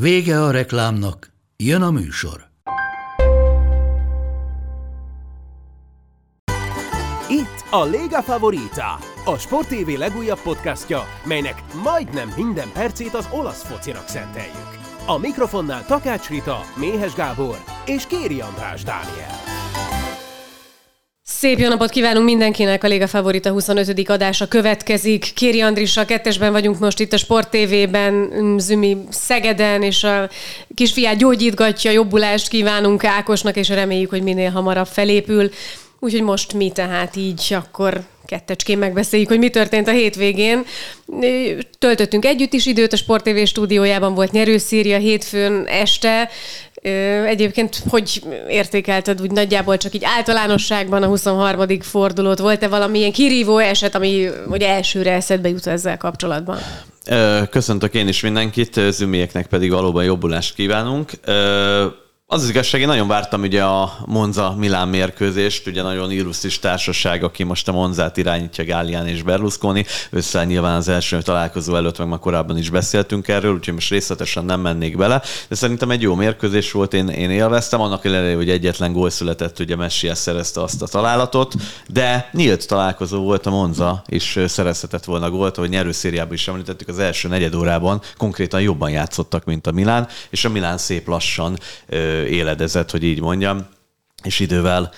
Vége a reklámnak, jön a műsor. Itt a Lega Favorita, a Sport TV legújabb podcastja, melynek majdnem minden percét az olasz focinak szenteljük. A mikrofonnál Takács Rita, Méhes Gábor és Kéri András Dániel. Szép jó napot kívánunk mindenkinek, a Léga Favorita 25. adása következik. Kéri Andrissal kettesben vagyunk most itt a Sport TV-ben, Zümi Szegeden, és a kisfiát gyógyítgatja, jobbulást kívánunk Ákosnak, és reméljük, hogy minél hamarabb felépül. Úgyhogy most mi tehát így akkor kettecskén megbeszéljük, hogy mi történt a hétvégén. Töltöttünk együtt is időt, a Sport TV stúdiójában volt nyerőszíria hétfőn este, Egyébként hogy értékelted úgy nagyjából csak így általánosságban a 23. fordulót? Volt-e valamilyen kirívó eset, ami hogy elsőre eszedbe jut ezzel kapcsolatban? Köszöntök én is mindenkit, zümieknek pedig valóban jobbulást kívánunk. Az az igazság, én nagyon vártam ugye a Monza-Milán mérkőzést, ugye nagyon illusztris társaság, aki most a Monzát irányítja, Gálián és Berlusconi. Össze nyilván az első találkozó előtt, meg már korábban is beszéltünk erről, úgyhogy most részletesen nem mennék bele. De szerintem egy jó mérkőzés volt, én, én élveztem, annak ellenére, hogy egyetlen gól született, ugye Messias szerezte azt a találatot, de nyílt találkozó volt a Monza, és szerezhetett volna gólt, ahogy nyerőszériában is említettük, az első negyed órában konkrétan jobban játszottak, mint a Milán, és a Milán szép lassan éledezett, hogy így mondjam és idővel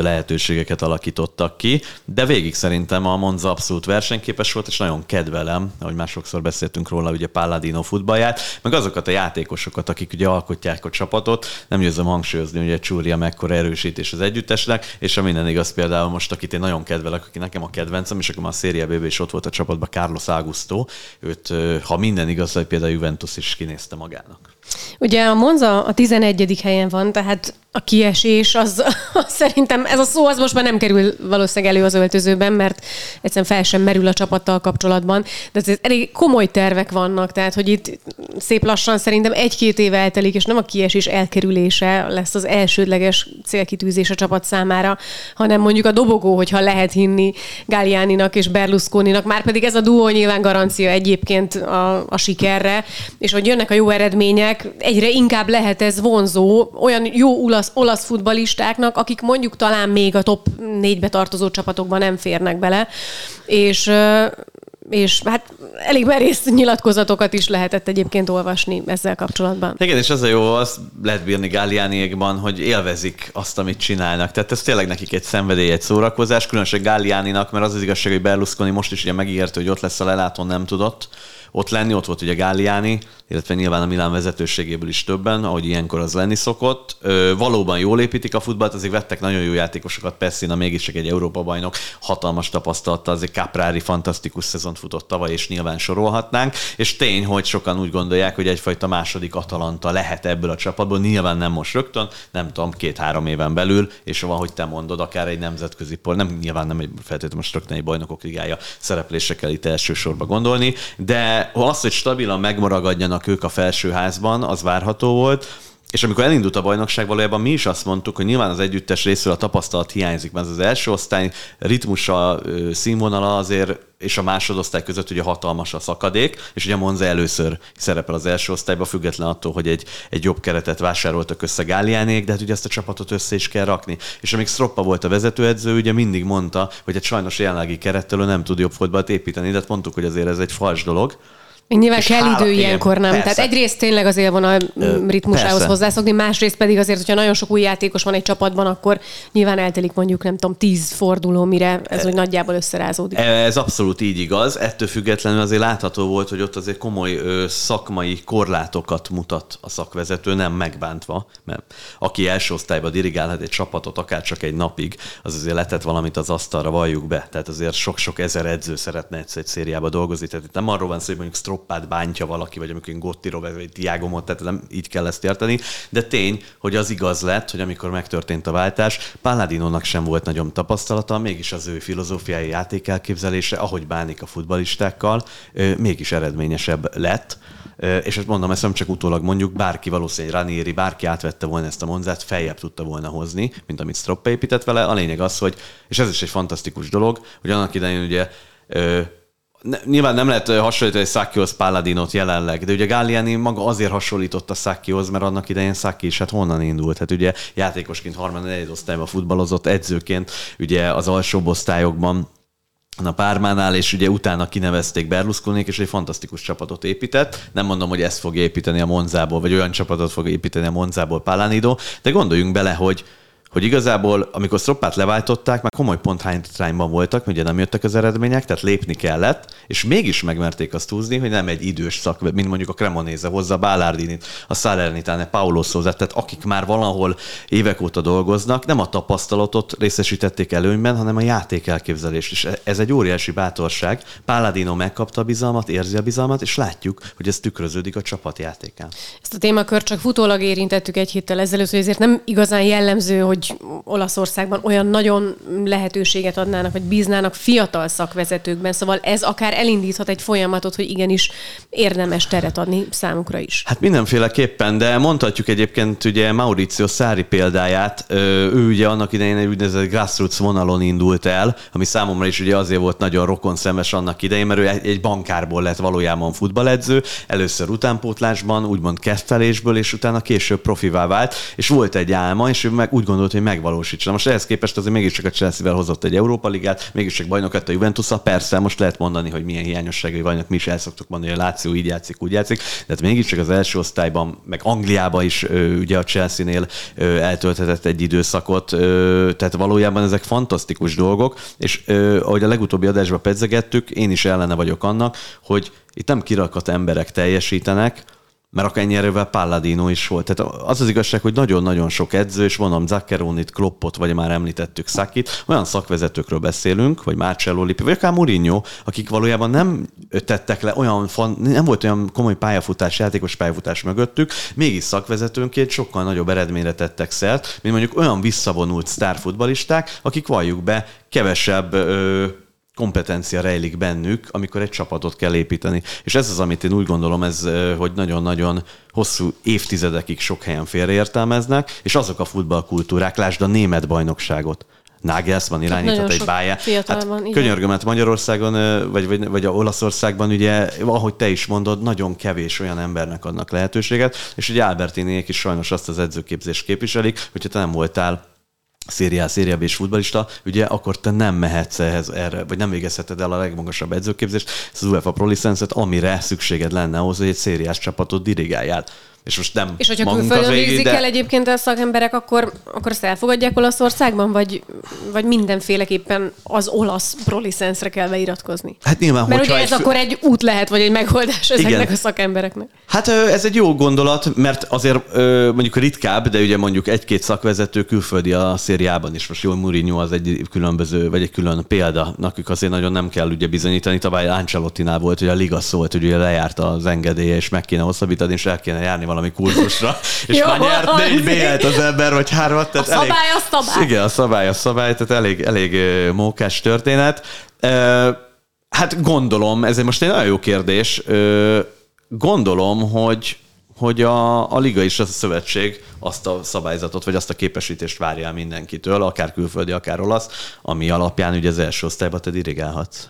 lehetőségeket alakítottak ki, de végig szerintem a Monza abszolút versenyképes volt, és nagyon kedvelem, ahogy már sokszor beszéltünk róla, ugye Palladino futballját, meg azokat a játékosokat, akik ugye alkotják a csapatot, nem győzöm hangsúlyozni, hogy egy Csúria mekkora erősítés az együttesnek, és a minden igaz például most, akit én nagyon kedvelek, aki nekem a kedvencem, és akkor már a Széria BB is ott volt a csapatban, Carlos Augusto, őt, ha minden igaz, hogy például Juventus is kinézte magának. Ugye a Monza a 11. helyen van, tehát a kiesés, az, az szerintem ez a szó az most már nem kerül valószínűleg elő az öltözőben, mert egyszerűen fel sem merül a csapattal kapcsolatban. De ez elég komoly tervek vannak, tehát hogy itt szép lassan szerintem egy-két év eltelik, és nem a kiesés elkerülése lesz az elsődleges célkitűzés a csapat számára, hanem mondjuk a dobogó, hogyha lehet hinni Gallianinak és Berlusconinak, már pedig ez a duó nyilván garancia egyébként a, a sikerre, és hogy jönnek a jó eredmények, egyre inkább lehet ez vonzó, olyan jó olasz, olasz futbalistáknak, akik mondjuk talán még a top négybe tartozó csapatokban nem férnek bele, és és hát elég merész nyilatkozatokat is lehetett egyébként olvasni ezzel kapcsolatban. Igen, és az a jó, az lehet bírni Gáliániékban, hogy élvezik azt, amit csinálnak. Tehát ez tényleg nekik egy szenvedély, egy szórakozás, különösen Gáliáninak, mert az az igazság, hogy Berlusconi most is ugye megígérte, hogy ott lesz a lelátón, nem tudott ott lenni, ott volt ugye Gáliáni, illetve nyilván a Milán vezetőségéből is többen, ahogy ilyenkor az lenni szokott. Ö, valóban jól építik a futballt, azért vettek nagyon jó játékosokat, Pessina mégis csak egy Európa bajnok, hatalmas tapasztalata, azért Caprári fantasztikus szezont futott tavaly, és nyilván sorolhatnánk, és tény, hogy sokan úgy gondolják, hogy egyfajta második Atalanta lehet ebből a csapatból, nyilván nem most rögtön, nem tudom, két-három éven belül, és van, hogy te mondod, akár egy nemzetközi por, nem nyilván nem egy feltétlenül most rögtön egy bajnokok ligája szereplésre kell itt elsősorban gondolni, de az, hogy stabilan megmaragadjanak ők a felsőházban, az várható volt. És amikor elindult a bajnokság, valójában mi is azt mondtuk, hogy nyilván az együttes részről a tapasztalat hiányzik, mert az, az első osztály ritmusa, színvonala azért és a másodosztály között ugye hatalmas a szakadék, és ugye Monza először szerepel az első osztályba, független attól, hogy egy, egy jobb keretet vásároltak össze Gáliánék, de hát ugye ezt a csapatot össze is kell rakni. És amíg Stroppa volt a vezetőedző, ugye mindig mondta, hogy egy sajnos jelenlegi kerettelő nem tud jobb fotballt építeni, de hát mondtuk, hogy azért ez egy fals dolog. Nyilván kell idő ilyenkor, nem? Persze. Tehát egyrészt tényleg az élvonal ritmusához persze. hozzászokni, másrészt pedig azért, hogyha nagyon sok új játékos van egy csapatban, akkor nyilván eltelik mondjuk, nem tudom, tíz forduló, mire ez úgy nagyjából összerázódik. Ez abszolút így igaz. Ettől függetlenül azért látható volt, hogy ott azért komoly ö, szakmai korlátokat mutat a szakvezető, nem megbántva, mert aki első osztályba dirigálhat egy csapatot, akár csak egy napig, az azért letett valamit az asztalra, valljuk be. Tehát azért sok-sok ezer edző szeretne egyszer egy szériába dolgozni. Tehát itt nem arról van szó, hogy mondjuk Stroppát bántja valaki, vagy amikor Gotti Robert, vagy Tiagomot, tehát nem így kell ezt érteni. De tény, hogy az igaz lett, hogy amikor megtörtént a váltás, Palladinónak sem volt nagyon tapasztalata, mégis az ő filozófiai játékelképzelése, ahogy bánik a futbalistákkal, mégis eredményesebb lett és ezt mondom, ezt nem csak utólag mondjuk, bárki valószínűleg Ranieri, bárki átvette volna ezt a monzát, feljebb tudta volna hozni, mint amit Stropp épített vele. A lényeg az, hogy, és ez is egy fantasztikus dolog, hogy annak idején ugye ne, nyilván nem lehet hasonlítani Szákihoz Palladinot jelenleg, de ugye Galliani maga azért hasonlított a Szákihoz, mert annak idején Száki is hát honnan indult. Hát ugye játékosként harmad osztályban futballozott, edzőként ugye az alsóbb osztályokban a Pármánál, és ugye utána kinevezték berlusconi és egy fantasztikus csapatot épített. Nem mondom, hogy ezt fog építeni a Monzából, vagy olyan csapatot fog építeni a Monzából Palanido, de gondoljunk bele, hogy hogy igazából, amikor Stroppát leváltották, már komoly ponthátrányban voltak, ugye nem jöttek az eredmények, tehát lépni kellett, és mégis megmerték azt húzni, hogy nem egy idős szak, mint mondjuk a Cremonéze hozza, a Bálárdinit, a Salernitane, Paulo Szózát, tehát akik már valahol évek óta dolgoznak, nem a tapasztalatot részesítették előnyben, hanem a játék elképzelést. És ez egy óriási bátorság. Páladino megkapta a bizalmat, érzi a bizalmat, és látjuk, hogy ez tükröződik a csapatjátékán. Ezt a témakört csak futólag érintettük egy héttel ezelőtt, hogy ezért nem igazán jellemző, hogy hogy Olaszországban olyan nagyon lehetőséget adnának, vagy bíznának fiatal szakvezetőkben, szóval ez akár elindíthat egy folyamatot, hogy igenis érdemes teret adni számukra is. Hát mindenféleképpen, de mondhatjuk egyébként ugye Mauricio Szári példáját, ő ugye annak idején egy úgynevezett grassroots vonalon indult el, ami számomra is ugye azért volt nagyon rokon szemes annak idején, mert ő egy bankárból lett valójában futballedző, először utánpótlásban, úgymond kezdtelésből, és utána később profivá vált, és volt egy álma, és ő meg úgy gondolt, volt, hogy megvalósítsa. Most ehhez képest azért mégiscsak a Chelsea-vel hozott egy Európa Ligát, mégiscsak bajnok lett a juventus Persze, most lehet mondani, hogy milyen hiányosságai vannak, mi is el szoktuk mondani, hogy a Láció így játszik, úgy játszik, de hát mégiscsak az első osztályban, meg Angliában is ugye a Chelsea-nél eltölthetett egy időszakot, tehát valójában ezek fantasztikus dolgok, és ahogy a legutóbbi adásban pedzegettük, én is ellene vagyok annak, hogy itt nem kirakat emberek teljesítenek, mert akár ennyire Palladino is volt. Tehát az az igazság, hogy nagyon-nagyon sok edző, és mondom Zaccheronit, Kloppot, vagy már említettük Szakit, olyan szakvezetőkről beszélünk, vagy Marcello Lippi, vagy akár Mourinho, akik valójában nem tettek le olyan, nem volt olyan komoly pályafutás, játékos pályafutás mögöttük, mégis szakvezetőnként sokkal nagyobb eredményre tettek szert, mint mondjuk olyan visszavonult sztárfutbalisták, akik valljuk be, kevesebb ö, kompetencia rejlik bennük, amikor egy csapatot kell építeni. És ez az, amit én úgy gondolom, ez, hogy nagyon-nagyon hosszú évtizedekig sok helyen félreértelmeznek, és azok a futballkultúrák, lásd a német bajnokságot. Nagelsmann irányított egy pályát. Hát könyörgöm, hát Magyarországon, vagy, vagy, vagy a Olaszországban ugye, ahogy te is mondod, nagyon kevés olyan embernek adnak lehetőséget, és ugye Albertiniék is sajnos azt az edzőképzést képviselik, hogyha te nem voltál szériá, szériá és futbalista, ugye akkor te nem mehetsz ehhez erre, vagy nem végezheted el a legmagasabb edzőképzést, az UEFA Pro licencet, amire szükséged lenne ahhoz, hogy egy szériás csapatot dirigáljál és most nem És hogyha külföldön végzik de... el egyébként a szakemberek, akkor, akkor ezt elfogadják Olaszországban, vagy, vagy mindenféleképpen az olasz prolicenszre kell beiratkozni? Hát nyilván, Mert ugye ez egy... akkor egy út lehet, vagy egy megoldás ezeknek Igen. a szakembereknek. Hát ez egy jó gondolat, mert azért mondjuk ritkább, de ugye mondjuk egy-két szakvezető külföldi a szériában is. Most jó, Mourinho az egy különböző, vagy egy külön példa. Nekük azért nagyon nem kell ugye bizonyítani. Tavaly Ancelottinál volt, hogy a liga szólt, hogy ugye lejárt az engedélye, és meg kéne hosszabbítani, és el kéne járni valami kurzusra, és Jó, már nyert négy b az ember, vagy hármat. Tehát a szabály elég, a szabály. Igen, a szabály a szabály, tehát elég, elég mókás történet. Hát gondolom, ez most egy nagyon jó kérdés, gondolom, hogy hogy a, a liga az a szövetség azt a szabályzatot, vagy azt a képesítést várja mindenkitől, akár külföldi, akár olasz, ami alapján ugye az első osztályba te dirigálhatsz.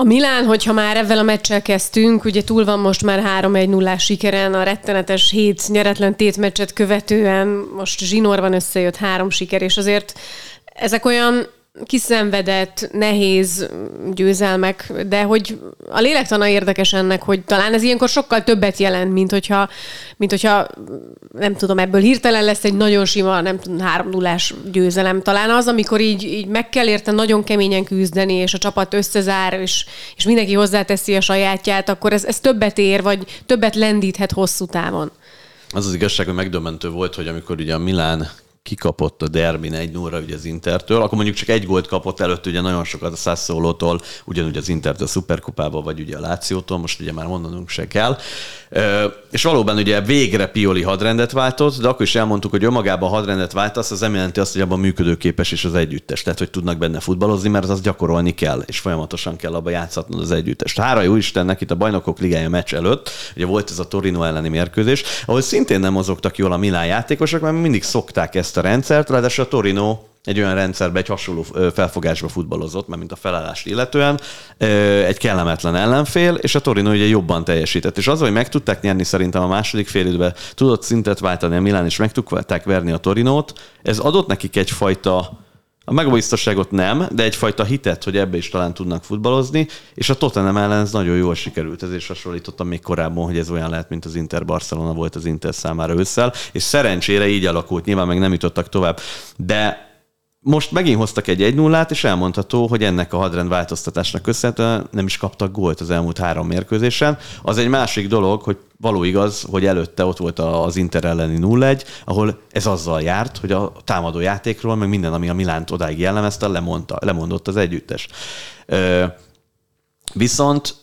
A Milán, hogyha már ezzel a meccsel kezdtünk, ugye túl van most már 3-1 0 sikeren, a rettenetes hét nyeretlen tétmeccset követően most zsinórban összejött három siker, és azért ezek olyan kiszenvedett, nehéz győzelmek, de hogy a lélektana érdekes ennek, hogy talán ez ilyenkor sokkal többet jelent, mint hogyha, mint hogyha nem tudom, ebből hirtelen lesz egy nagyon sima, nem tudom, három nullás győzelem. Talán az, amikor így, így meg kell érte nagyon keményen küzdeni, és a csapat összezár, és, és mindenki hozzáteszi a sajátját, akkor ez, ez többet ér, vagy többet lendíthet hosszú távon. Az az igazság, hogy megdömentő volt, hogy amikor ugye a Milán kikapott a Derbin 1 0 ugye az Intertől, akkor mondjuk csak egy gólt kapott előtt, ugye nagyon sokat a Sassuolo-tól, ugyanúgy az Intert a Superkupába, vagy ugye a Lációtól, most ugye már mondanunk se kell. És valóban ugye végre Pioli hadrendet váltott, de akkor is elmondtuk, hogy önmagában hadrendet váltasz, az nem jelenti azt, hogy abban működőképes is az együttes, tehát hogy tudnak benne futballozni, mert az gyakorolni kell, és folyamatosan kell abba játszatnod az együttest. Hára jó Istennek itt a bajnokok ligája meccs előtt, ugye volt ez a Torino elleni mérkőzés, ahol szintén nem mozogtak jól a Milán játékosok, mert mindig szokták ezt a rendszert, ráadásul a Torino egy olyan rendszerbe, egy hasonló felfogásba futballozott, mert mint a felállást illetően, egy kellemetlen ellenfél, és a Torino ugye jobban teljesített. És az, hogy meg tudták nyerni szerintem a második fél időben, tudott szintet váltani a Milán, és meg tudták verni a Torinót, ez adott nekik egyfajta a megbiztosságot nem, de egyfajta hitet, hogy ebbe is talán tudnak futballozni, és a Tottenham ellen ez nagyon jól sikerült. Ez is hasonlítottam még korábban, hogy ez olyan lehet, mint az Inter Barcelona volt az Inter számára ősszel, és szerencsére így alakult, nyilván meg nem jutottak tovább. De most megint hoztak egy 1 0 és elmondható, hogy ennek a hadrend változtatásnak köszönhetően nem is kaptak gólt az elmúlt három mérkőzésen. Az egy másik dolog, hogy való igaz, hogy előtte ott volt az Inter elleni 0-1, ahol ez azzal járt, hogy a támadó játékról, meg minden, ami a Milánt odáig jellemezte, lemondta, lemondott az együttes. viszont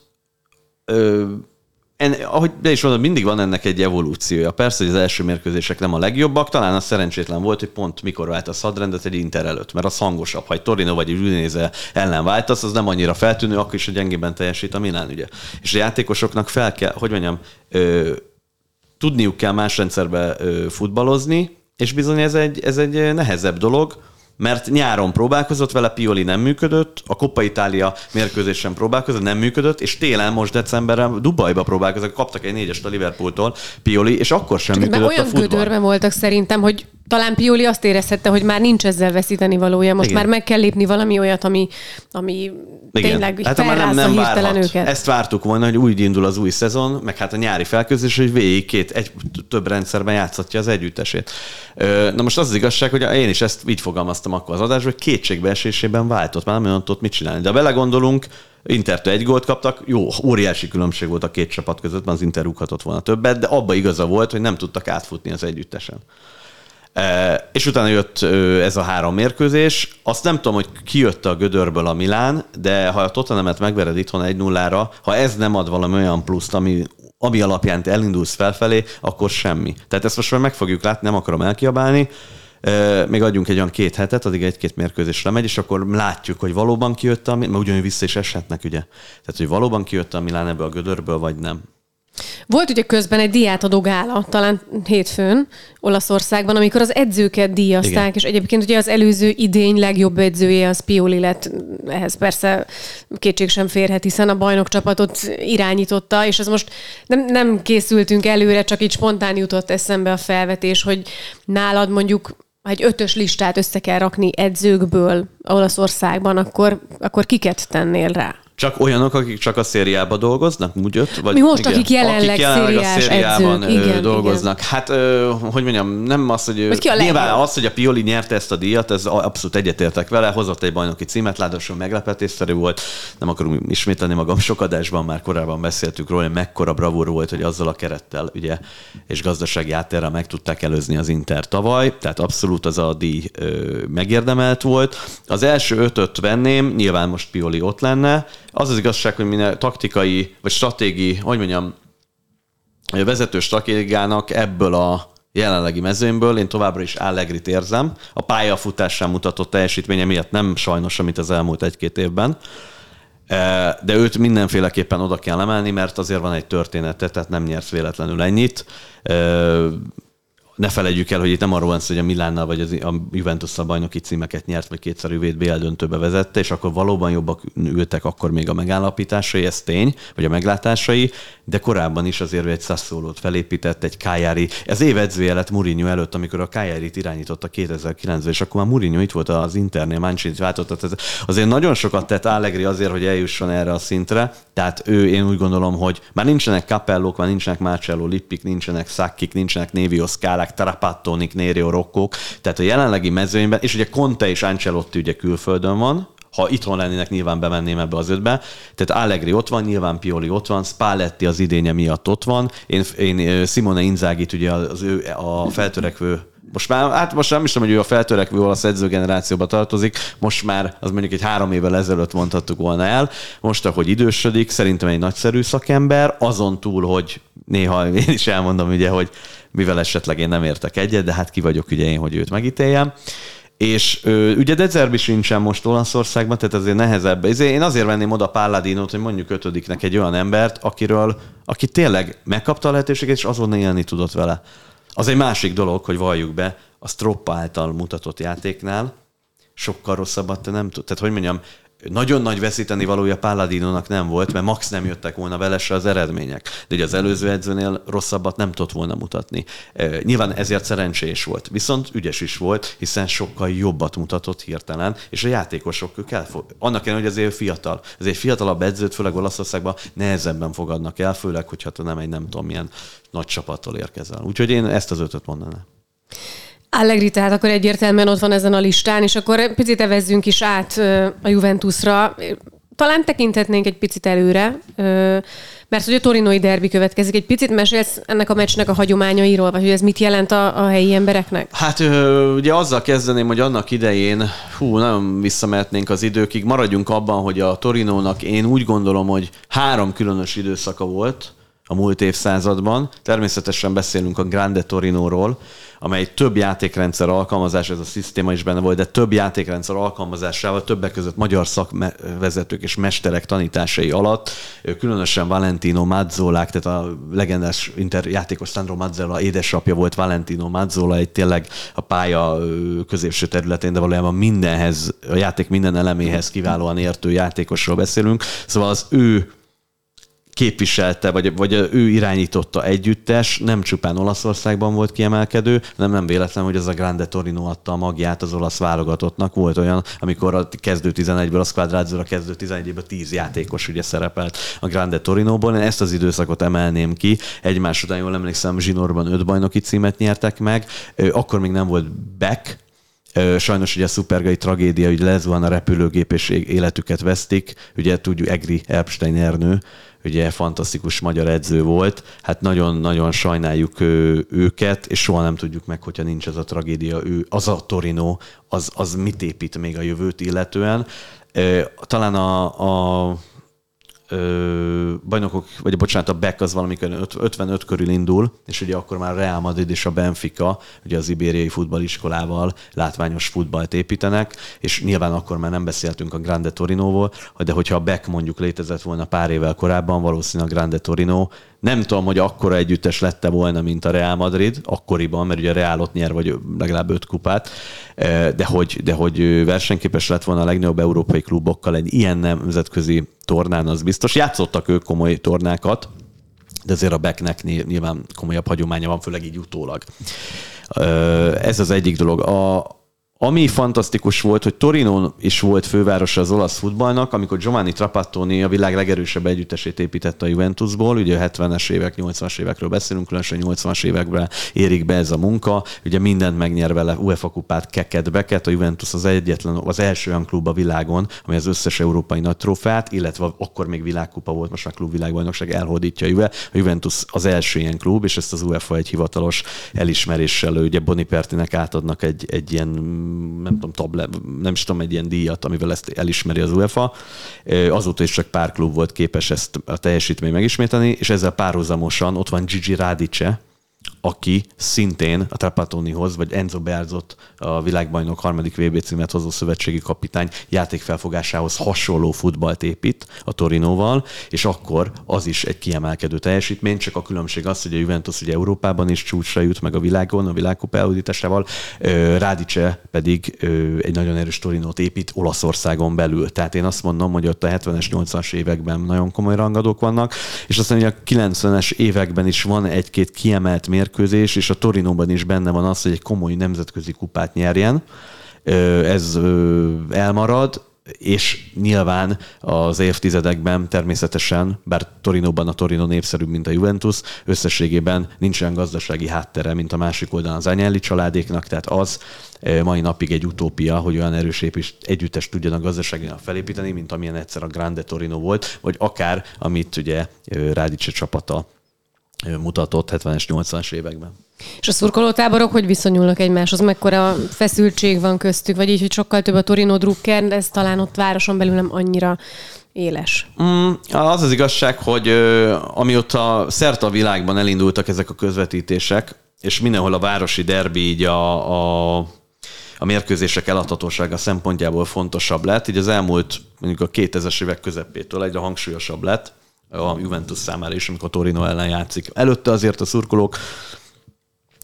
en, ahogy be is mondod, mindig van ennek egy evolúciója. Persze, hogy az első mérkőzések nem a legjobbak, talán az szerencsétlen volt, hogy pont mikor vált a hadrendet egy Inter előtt, mert az hangosabb. Ha egy Torino vagy egy Udinese ellen váltasz, az nem annyira feltűnő, akkor is, hogy gyengében teljesít a Milán, ugye. És a játékosoknak fel kell, hogy mondjam, ö, tudniuk kell más rendszerbe ö, futballozni, és bizony ez egy, ez egy nehezebb dolog, mert nyáron próbálkozott vele, Pioli nem működött, a Coppa Itália mérkőzésen próbálkozott, nem működött, és télen most decemberben Dubajba próbálkozott, kaptak egy négyest a Liverpooltól Pioli, és akkor sem Csak működött olyan a futball. gödörben voltak szerintem, hogy talán Pioli azt érezhette, hogy már nincs ezzel veszíteni valója, most Igen. már meg kell lépni valami olyat, ami, ami Igen. tényleg hát, már nem, nem hirtelen őket. Ezt vártuk volna, hogy úgy indul az új szezon, meg hát a nyári felközés, hogy végig két, egy, több rendszerben játszatja az együttesét. Na most az az igazság, hogy én is ezt így fogalmaztam akkor az adásban, hogy kétségbeesésében váltott, már nem olyan tudott mit csinálni. De belegondolunk, Intertől egy gólt kaptak, jó, óriási különbség volt a két csapat között, mert az Inter rúghatott volna többet, de abba igaza volt, hogy nem tudtak átfutni az együttesen. És utána jött ez a három mérkőzés. Azt nem tudom, hogy ki jött a gödörből a Milán, de ha a Tottenhamet megvered itthon egy nullára, ha ez nem ad valami olyan pluszt, ami, ami alapján te elindulsz felfelé, akkor semmi. Tehát ezt most már meg fogjuk látni, nem akarom elkiabálni. Még adjunk egy olyan két hetet, addig egy-két mérkőzésre megy, és akkor látjuk, hogy valóban kijött a, mert ugyanúgy vissza is eshetnek, ugye. Tehát, hogy valóban kijött a Milán ebből a gödörből, vagy nem. Volt ugye közben egy diátadó gála, talán hétfőn Olaszországban, amikor az edzőket díjazták, Igen. és egyébként ugye az előző idény legjobb edzője az Pioli lett, ehhez persze kétség sem férhet, hiszen a bajnok csapatot irányította, és ez most nem, nem készültünk előre, csak így spontán jutott eszembe a felvetés, hogy nálad mondjuk egy ötös listát össze kell rakni edzőkből Olaszországban, akkor, akkor kiket tennél rá? Csak olyanok, akik csak a szériában dolgoznak, úgy jött? Vagy, Mi most, igen, akik jelenleg, akik jelenleg a szériában edzők. Igen, dolgoznak. Igen. Hát, hogy mondjam, nem az, hogy... hogy nyilván az, hogy a Pioli nyerte ezt a díjat, ez abszolút egyetértek vele, hozott egy bajnoki címet, ráadásul meglepetésszerű volt. Nem akarom ismételni magam, sok adásban már korábban beszéltük róla, hogy mekkora bravúr volt, hogy azzal a kerettel, ugye, és gazdasági áttérrel meg tudták előzni az Inter tavaly, tehát abszolút az a díj megérdemelt volt. Az első ötöt venném, nyilván most Pioli ott lenne, az az igazság, hogy minden taktikai, vagy stratégi, hogy mondjam, a vezető stratégiának ebből a jelenlegi mezőnyből én továbbra is Allegrit érzem. A pályafutásán mutatott teljesítménye miatt nem sajnos, amit az elmúlt egy-két évben. E, de őt mindenféleképpen oda kell emelni, mert azért van egy története, tehát nem nyersz véletlenül ennyit. Ne felejtjük el, hogy itt nem arról van szó, hogy a Milánnal vagy az, a juventus bajnoki címeket nyert, vagy kétszer üvét BL döntőbe vezette, és akkor valóban jobbak ültek akkor még a megállapításai, ez tény, vagy a meglátásai, de korábban is azért egy Sassuolót felépített, egy Kájári. Ez évedzője lett Mourinho előtt, amikor a Kájárit irányította 2009-ben, és akkor már Mourinho itt volt az Internél, Mancini váltott. Ez azért nagyon sokat tett Allegri azért, hogy eljusson erre a szintre, tehát ő, én úgy gondolom, hogy már nincsenek Capellók, már nincsenek Marcello Lippik, nincsenek Sakkik, nincsenek Névio Skálák, Trapattonik, Nério Rokkók, tehát a jelenlegi mezőnyben, és ugye Conte és Ancelotti ugye külföldön van, ha itthon lennének, nyilván bemenném ebbe az ötbe. Tehát Allegri ott van, nyilván Pioli ott van, Spalletti az idénye miatt ott van. Én, én Simone Inzagit, ugye az ő a feltörekvő most már, hát most nem is tudom, hogy ő a feltörekvő olasz edzőgenerációba tartozik, most már az mondjuk egy három évvel ezelőtt mondhattuk volna el, most, ahogy idősödik, szerintem egy nagyszerű szakember, azon túl, hogy néha én is elmondom ugye, hogy mivel esetleg én nem értek egyet, de hát ki vagyok ugye én, hogy őt megítéljem. És ö, ugye Dezerbi sincsen most Olaszországban, tehát azért nehezebb. Én azért venném oda Palladinot, hogy mondjuk ötödiknek egy olyan embert, akiről, aki tényleg megkapta a lehetőséget, és azonnal élni tudott vele. Az egy másik dolog, hogy valljuk be, a Stroppa által mutatott játéknál sokkal rosszabbat te nem tud. Tehát, hogy mondjam, nagyon nagy veszíteni valója Palladinónak nem volt, mert max nem jöttek volna vele se az eredmények. De ugye az előző edzőnél rosszabbat nem tudott volna mutatni. Nyilván ezért szerencsés volt, viszont ügyes is volt, hiszen sokkal jobbat mutatott hirtelen, és a játékosok ők elfog... Annak ellenére, hogy azért fiatal. Egy fiatalabb edzőt, főleg Olaszországban nehezebben fogadnak el, főleg, hogyha te nem egy nem tudom milyen nagy csapattól érkezel. Úgyhogy én ezt az ötöt mondanám. Allegri tehát akkor egyértelműen ott van ezen a listán, és akkor picit evezzünk is át a Juventusra. Talán tekinthetnénk egy picit előre, mert hogy a torinoi derbi következik. Egy picit mesélsz ennek a meccsnek a hagyományairól, vagy hogy ez mit jelent a, a helyi embereknek? Hát ugye azzal kezdeném, hogy annak idején, hú, nagyon visszamehetnénk az időkig, maradjunk abban, hogy a Torinónak én úgy gondolom, hogy három különös időszaka volt a múlt évszázadban. Természetesen beszélünk a Grande Torinóról, amely több játékrendszer alkalmazás, ez a szisztéma is benne volt, de több játékrendszer alkalmazásával többek között magyar szakvezetők és mesterek tanításai alatt, különösen Valentino Mazzola, tehát a legendás inter játékos Sandro Mazzola édesapja volt Valentino Mazzola, egy tényleg a pálya középső területén, de valójában mindenhez, a játék minden eleméhez kiválóan értő játékosról beszélünk. Szóval az ő képviselte, vagy, vagy ő irányította együttes, nem csupán Olaszországban volt kiemelkedő, nem nem véletlen, hogy ez a Grande Torino adta a magját az olasz válogatottnak. Volt olyan, amikor a kezdő 11-ből, a Squadrazzo a kezdő 11-ből 10 játékos ugye szerepelt a Grande Torinóból. Én ezt az időszakot emelném ki. Egymás után jól emlékszem, Zsinorban öt bajnoki címet nyertek meg. Akkor még nem volt Beck, Sajnos ugye a szupergai tragédia, hogy lezuhan a repülőgép és életüket vesztik. Ugye tudjuk Egri Erbstein Ernő, ugye fantasztikus magyar edző volt, hát nagyon-nagyon sajnáljuk őket, és soha nem tudjuk meg, hogyha nincs ez a tragédia, ő, az a Torino, az, az mit épít még a jövőt illetően. Talán a, a ö, bajnokok, vagy bocsánat, a Beck az valamikor 55 körül indul, és ugye akkor már Real Madrid és a Benfica, ugye az ibériai futballiskolával látványos futballt építenek, és nyilván akkor már nem beszéltünk a Grande Torinóval, de hogyha a Beck mondjuk létezett volna pár évvel korábban, valószínűleg a Grande Torino nem tudom, hogy akkora együttes lette volna, mint a Real Madrid, akkoriban, mert ugye a Real ott nyer, vagy legalább öt kupát, de hogy, de hogy versenyképes lett volna a legnagyobb európai klubokkal egy ilyen nemzetközi tornán, az biztos. Játszottak ők komoly tornákat, de azért a Becknek nyilván komolyabb hagyománya van, főleg így utólag. Ez az egyik dolog. A, ami fantasztikus volt, hogy Torino is volt fővárosa az olasz futballnak, amikor Giovanni Trapattoni a világ legerősebb együttesét építette a Juventusból, ugye a 70-es évek, 80-as évekről beszélünk, különösen 80-as években érik be ez a munka, ugye mindent megnyer vele, UEFA kupát, keket, beket, a Juventus az egyetlen, az első olyan klub a világon, ami az összes európai nagy trófeát, illetve akkor még világkupa volt, most már klub világbajnokság elhódítja a Juve. A Juventus az első ilyen klub, és ezt az UEFA egy hivatalos elismeréssel, ugye Bonipertinek átadnak egy, egy ilyen nem tudom, tablet, nem is tudom, egy ilyen díjat, amivel ezt elismeri az UEFA. Azóta is csak pár klub volt képes ezt a teljesítményt megismételni, és ezzel párhuzamosan ott van Gigi Radice, aki szintén a Trapattonihoz, vagy Enzo Berzot, a világbajnok harmadik VB címet hozó szövetségi kapitány játékfelfogásához hasonló futballt épít a Torinóval, és akkor az is egy kiemelkedő teljesítmény, csak a különbség az, hogy a Juventus ugye Európában is csúcsra jut meg a világon, a világkupa eludításával, Rádice pedig egy nagyon erős Torinót épít Olaszországon belül. Tehát én azt mondom, hogy ott a 70-es, 80-as években nagyon komoly rangadók vannak, és aztán hogy a 90-es években is van egy-két kiemelt mérkőzés, és a Torinóban is benne van az, hogy egy komoly nemzetközi kupát nyerjen. Ez elmarad, és nyilván az évtizedekben természetesen, bár Torinóban a Torino népszerűbb, mint a Juventus, összességében nincs olyan gazdasági háttere, mint a másik oldalon az Anyelli családéknak, tehát az mai napig egy utópia, hogy olyan erős együttes tudjanak gazdaságilag felépíteni, mint amilyen egyszer a Grande Torino volt, vagy akár, amit ugye Rádice csapata mutatott 70-es, 80-as években. És a szurkolótáborok hogy viszonyulnak egymáshoz? Mekkora feszültség van köztük? Vagy így, hogy sokkal több a Torino Drucker, de ez talán ott városon belül nem annyira éles. Mm, az az igazság, hogy amióta szerte a világban elindultak ezek a közvetítések, és mindenhol a városi derbi így a, a, a mérkőzések eladhatósága szempontjából fontosabb lett, így az elmúlt mondjuk a 2000-es évek közepétől egyre hangsúlyosabb lett a Juventus számára is, amikor Torino ellen játszik. Előtte azért a szurkolók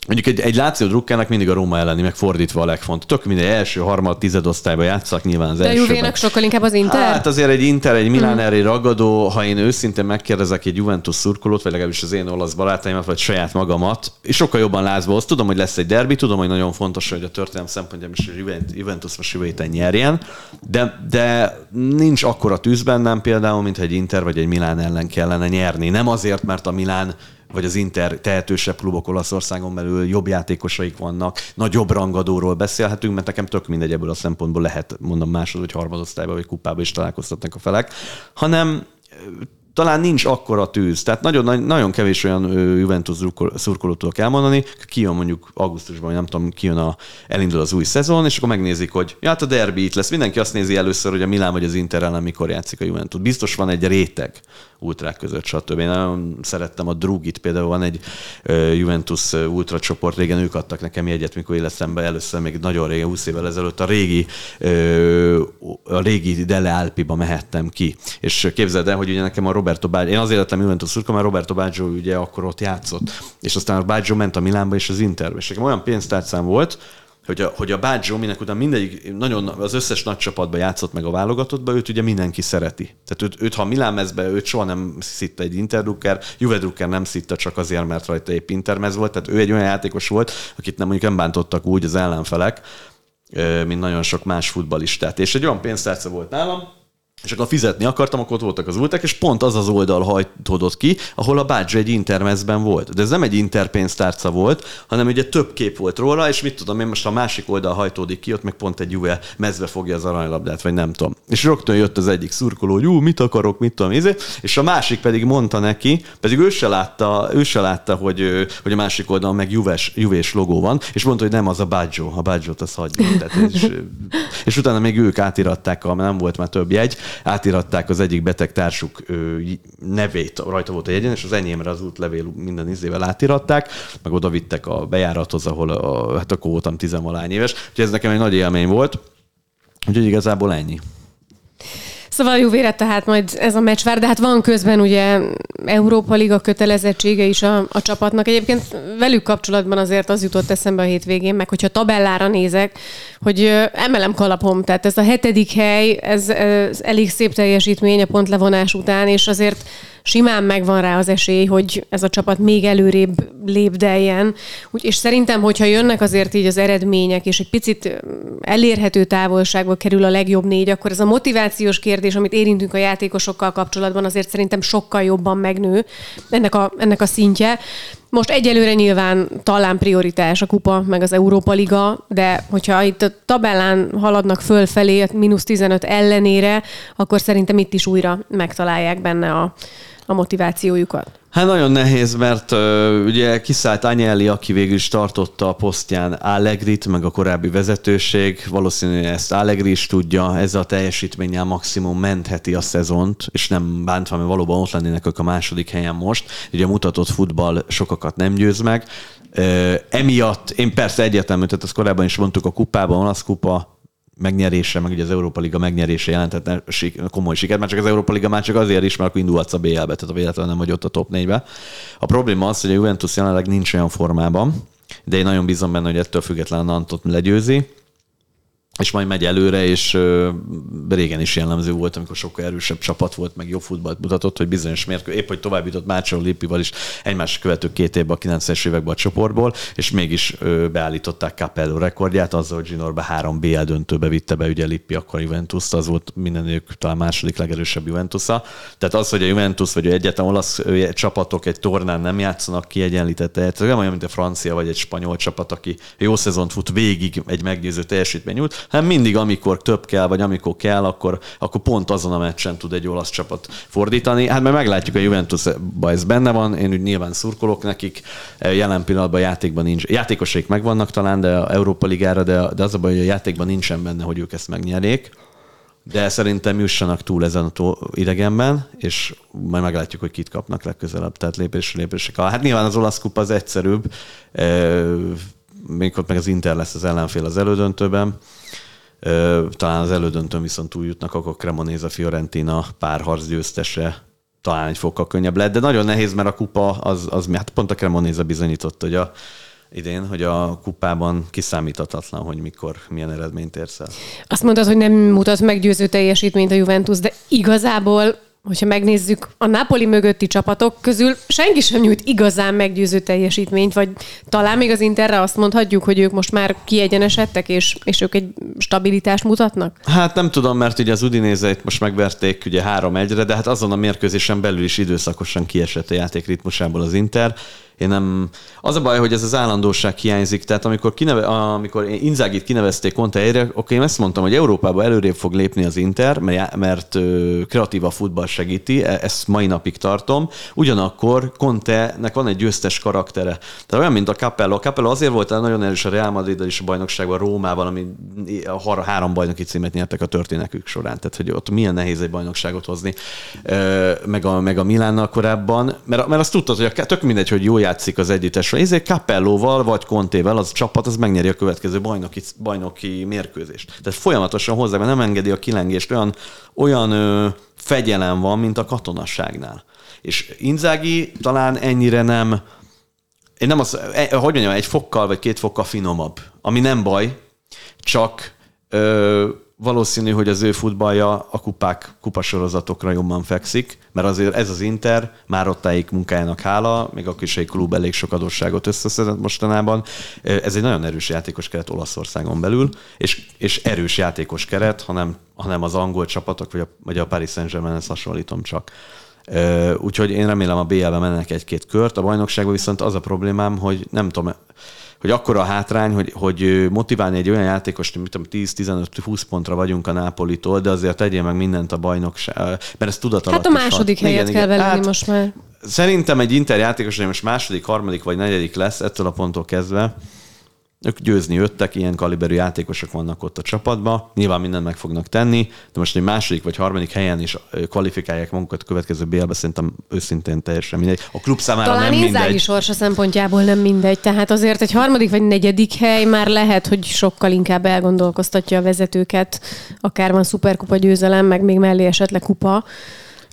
Mondjuk egy, egy Láció drukkának mindig a Róma elleni, meg fordítva a legfontosabb. Tök minden első, harmad, tizedosztályban játszak nyilván az De Juvénak sokkal inkább az Inter? Hát azért egy Inter, egy Milán mm. ragadó, ha én őszintén megkérdezek egy Juventus szurkolót, vagy legalábbis az én olasz barátaimat, vagy saját magamat, és sokkal jobban lázba hoz. Tudom, hogy lesz egy derbi, tudom, hogy nagyon fontos, hogy a történelem szempontjából is a Juventus most jövő héten nyerjen, de, de nincs akkora tűz bennem például, mint egy Inter vagy egy Milán ellen kellene nyerni. Nem azért, mert a Milán vagy az Inter tehetősebb klubok Olaszországon belül jobb játékosaik vannak, nagyobb rangadóról beszélhetünk, mert nekem tök mindegy ebből a szempontból lehet, mondom másod, hogy harmadosztályban vagy kupába is találkoztatnak a felek, hanem talán nincs akkora tűz. Tehát nagyon, nagyon kevés olyan Juventus szurkolót tudok elmondani, kijön mondjuk augusztusban, nem tudom, kijön a, elindul az új szezon, és akkor megnézik, hogy ja, hát a derby itt lesz. Mindenki azt nézi először, hogy a Milán vagy az Inter ellen mikor játszik a Juventus. Biztos van egy réteg ultrák között, stb. Én nagyon szerettem a Drugit, például van egy Juventus ultra csoport, régen ők adtak nekem jegyet, mikor életemben először, még nagyon régen, 20 évvel ezelőtt a régi, a régi Dele Alpiba mehettem ki. És képzeld el, hogy ugye nekem a Roberto Baggio, én azért lettem Juventus szurka, mert Roberto Baggio ugye akkor ott játszott. És aztán a Baggio ment a Milánba és az Interbe. És nekem olyan pénztárcám volt, hogy a, hogy a Baggio, minek után mindegyik, nagyon az összes nagy csapatban játszott meg a válogatottba, őt ugye mindenki szereti. Tehát őt, őt ha Milán mezbe, őt soha nem szitta egy Interdrucker, Juve Drucker nem szitta csak azért, mert rajta épp Intermez volt, tehát ő egy olyan játékos volt, akit nem mondjuk nem bántottak úgy az ellenfelek, mint nagyon sok más futbalistát. És egy olyan pénztárca volt nálam, és akkor fizetni akartam, akkor ott voltak az ultek, és pont az az oldal hajtódott ki, ahol a bádzsa egy intermezben volt. De ez nem egy interpénztárca volt, hanem ugye több kép volt róla, és mit tudom én, most a másik oldal hajtódik ki, ott meg pont egy Juve mezbe fogja az aranylabdát, vagy nem tudom. És rögtön jött az egyik szurkoló, hogy jú, mit akarok, mit tudom, izé, és a másik pedig mondta neki, pedig ő se látta, ő se látta hogy, hogy a másik oldalon meg Juves, Juvés logó van, és mondta, hogy nem az a Baggio, a Baggio-t az hagyja. Tehát, és, és, utána még ők átiratták, ha nem volt már több jegy, átiratták az egyik beteg társuk nevét, rajta volt a jegyen, és az enyémre az útlevél minden izével átiratták, meg oda vittek a bejárathoz, ahol a, hát akkor voltam tizenvalány éves. Úgyhogy ez nekem egy nagy élmény volt. Úgyhogy igazából ennyi. Szóval jó vére, tehát majd ez a meccs vár, de hát van közben ugye Európa Liga kötelezettsége is a, a csapatnak. Egyébként velük kapcsolatban azért az jutott eszembe a hétvégén, meg hogyha tabellára nézek, hogy emelem kalapom, tehát ez a hetedik hely, ez, ez elég szép teljesítmény a pontlevonás után, és azért simán megvan rá az esély, hogy ez a csapat még előrébb lépdeljen. Úgy, és szerintem, hogyha jönnek azért így az eredmények, és egy picit elérhető távolságba kerül a legjobb négy, akkor ez a motivációs kérdés, amit érintünk a játékosokkal kapcsolatban, azért szerintem sokkal jobban megnő ennek a, ennek a szintje. Most egyelőre nyilván talán prioritás a kupa, meg az Európa Liga, de hogyha itt a tabellán haladnak fölfelé, a mínusz 15 ellenére, akkor szerintem itt is újra megtalálják benne a, a motivációjukat? Hát nagyon nehéz, mert uh, ugye kiszállt Agnelli, aki végül is tartotta a posztján Allegrit, meg a korábbi vezetőség. Valószínűleg ezt Allegri is tudja, ezzel a teljesítménnyel maximum mentheti a szezont, és nem bántva, mert valóban ott lennének ők a második helyen most. Ugye a mutatott futball sokakat nem győz meg. Uh, emiatt én persze egyetemű, tehát azt korábban is mondtuk, a kupában, az kupa, megnyerése, meg ugye az Európa Liga megnyerése jelentette komoly sikert, mert csak az Európa Liga már csak azért is, mert akkor indulhatsz a BL-be, tehát a véletlenül nem vagy ott a top 4-be. A probléma az, hogy a Juventus jelenleg nincs olyan formában, de én nagyon bízom benne, hogy ettől függetlenül Nantot legyőzi és majd megy előre, és régen is jellemző volt, amikor sokkal erősebb csapat volt, meg jobb futballt mutatott, hogy bizonyos mérkő, épp hogy tovább jutott Mácsó Lippival is egymás követő két évben a 90-es években a csoportból, és mégis beállították Capello rekordját, azzal, hogy Ginorba három BL döntőbe vitte be ugye Lippi akkor juventus az volt mindenük talán második legerősebb Juventusa. Tehát az, hogy a Juventus vagy egyetem olasz csapatok egy tornán nem játszanak kiegyenlítette, ez nem olyan, mint a francia vagy egy spanyol csapat, aki jó szezont fut végig egy meggyőző teljesítmény nyújt, hanem mindig, amikor több kell, vagy amikor kell, akkor, akkor pont azon a meccsen tud egy olasz csapat fordítani. Hát mert meglátjuk, a Juventusban ez benne van, én úgy nyilván szurkolok nekik, jelen pillanatban játékban nincs, játékosaik megvannak talán, de a Európa Ligára, de, de az a baj, hogy a játékban nincsen benne, hogy ők ezt megnyerjék. De szerintem jussanak túl ezen a idegenben, és majd meglátjuk, hogy kit kapnak legközelebb, tehát lépésre lépésre. Hát nyilván az olasz kupa az egyszerűbb, még ott meg az Inter lesz az ellenfél az elődöntőben. Talán az elődöntőn viszont túljutnak, akkor Cremonese Fiorentina párharc győztese talán egy fokkal könnyebb lehet, de nagyon nehéz, mert a kupa az, az hát pont a Cremonese bizonyított, hogy a, idén, hogy a kupában kiszámíthatatlan, hogy mikor, milyen eredményt érsz el. Azt mondtad, hogy nem mutat meggyőző teljesítményt a Juventus, de igazából hogyha megnézzük, a Napoli mögötti csapatok közül senki sem nyújt igazán meggyőző teljesítményt, vagy talán még az Interre azt mondhatjuk, hogy ők most már kiegyenesedtek, és, és ők egy stabilitást mutatnak? Hát nem tudom, mert ugye az Udinézeit most megverték ugye 3-1-re, de hát azon a mérkőzésen belül is időszakosan kiesett a játék ritmusából az Inter, én nem... Az a baj, hogy ez az állandóság hiányzik, tehát amikor, kineve, amikor Inzágit kinevezték Conte helyre, oké, én ezt mondtam, hogy Európába előrébb fog lépni az Inter, mert, mert kreatív a futball segíti, e, ezt mai napig tartom. Ugyanakkor Conte-nek van egy győztes karaktere. Tehát olyan, mint a Capello. A Capello azért volt nagyon erős a Real madrid is a bajnokságban, Rómával, ami a három bajnoki címet nyertek a történetük során. Tehát, hogy ott milyen nehéz egy bajnokságot hozni, meg a, meg a Milánnal korábban. Mert, mert azt tudtad, hogy a, tök mindegy, hogy jó játszik az együttesre. Ezért Capellóval vagy Contével az csapat az megnyeri a következő bajnoki, bajnoki mérkőzést. Tehát folyamatosan hozzá, mert nem engedi a kilengést. Olyan, olyan ö, fegyelem van, mint a katonasságnál. És Inzági talán ennyire nem, én nem az, e, hogy mondjam, egy fokkal vagy két fokkal finomabb, ami nem baj, csak ö, valószínű, hogy az ő futballja a kupák, kupasorozatokra jobban fekszik, mert azért ez az Inter már ottáig munkájának hála, még a kisei klub elég sok adósságot összeszedett mostanában. Ez egy nagyon erős játékos keret Olaszországon belül, és, és erős játékos keret, hanem, hanem az angol csapatok, vagy a, vagy a Paris Saint-Germain-hez hasonlítom csak. Úgyhogy én remélem a BL-be mennek egy-két kört, a bajnokságban viszont az a problémám, hogy nem tudom, hogy akkor a hátrány, hogy, hogy motiválni egy olyan játékos, mint 10-15-20 pontra vagyunk a Nápolitól, de azért tegyél meg mindent a bajnokság, mert ez tudat Hát a második van. helyet igen, kell veleni hát, most már. Szerintem egy Inter játékos, hogy most második, harmadik vagy negyedik lesz ettől a ponttól kezdve, ők győzni jöttek, ilyen kaliberű játékosok vannak ott a csapatban, nyilván mindent meg fognak tenni, de most egy második vagy harmadik helyen is kvalifikálják magukat a következő BL-be, szerintem őszintén teljesen mindegy. A klub számára Talán nem mindegy. sorsa szempontjából nem mindegy, tehát azért egy harmadik vagy negyedik hely már lehet, hogy sokkal inkább elgondolkoztatja a vezetőket, akár van szuperkupa győzelem, meg még mellé esetleg kupa,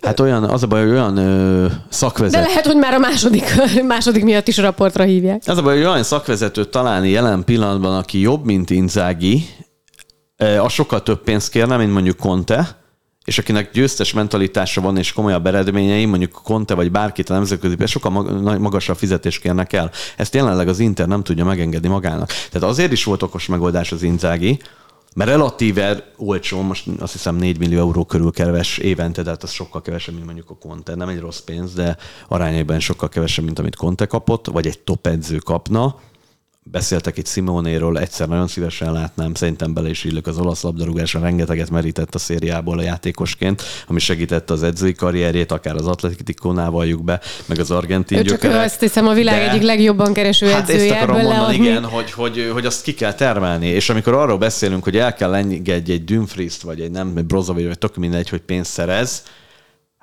Hát olyan, az a baj, hogy olyan ö, szakvezető. De lehet, hogy már a második, második miatt is raportra hívják. Az a baj, hogy olyan szakvezetőt találni jelen pillanatban, aki jobb, mint Inzági, a sokkal több pénzt kérne, mint mondjuk Conte, és akinek győztes mentalitása van és komolyabb eredményei, mondjuk Conte vagy bárkit a nemzetközi, sokkal magasabb fizetést kérnek el. Ezt jelenleg az Inter nem tudja megengedni magának. Tehát azért is volt okos megoldás az Inzági, mert relatíve olcsó, most azt hiszem 4 millió euró körül keves évente, de hát az sokkal kevesebb, mint mondjuk a Conte. Nem egy rossz pénz, de arányaiban sokkal kevesebb, mint amit Conte kapott, vagy egy top edző kapna beszéltek itt Simonéről, egyszer nagyon szívesen látnám, szerintem bele is illük az olasz labdarúgásra, rengeteget merített a szériából a játékosként, ami segítette az edzői karrierjét, akár az Atletikónál valljuk be, meg az argentin ő csak gyökerek. azt hiszem a világ de... egyik legjobban kereső hát edzője. Hát ezt akarom mondani, igen, hogy, hogy, hogy, azt ki kell termelni, és amikor arról beszélünk, hogy el kell engedni egy Dumfries-t, vagy egy nem, egy Brozovic, vagy tök mindegy, hogy pénzt szerez,